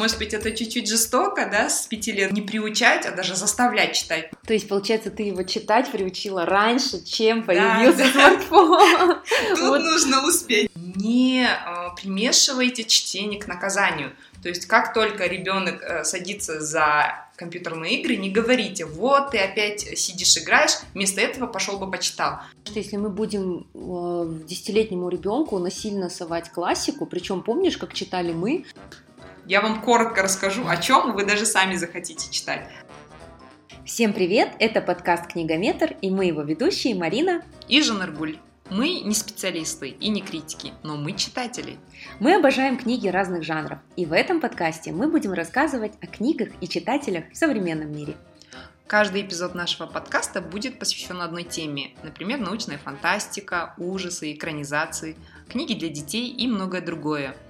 Может быть, это чуть-чуть жестоко, да, с пяти лет не приучать, а даже заставлять читать. То есть, получается, ты его читать приучила раньше, чем появился да, смартфон. Тут вот. нужно успеть. Не э, примешивайте чтение к наказанию. То есть, как только ребенок э, садится за компьютерные игры, не говорите, вот ты опять сидишь, играешь, вместо этого пошел бы почитал. Что если мы будем э, десятилетнему ребенку насильно совать классику, причем помнишь, как читали мы? Я вам коротко расскажу, о чем вы даже сами захотите читать. Всем привет, это подкаст «Книгометр» и мы его ведущие Марина и Жанаргуль. Мы не специалисты и не критики, но мы читатели. Мы обожаем книги разных жанров, и в этом подкасте мы будем рассказывать о книгах и читателях в современном мире. Каждый эпизод нашего подкаста будет посвящен одной теме, например, научная фантастика, ужасы, экранизации, книги для детей и многое другое –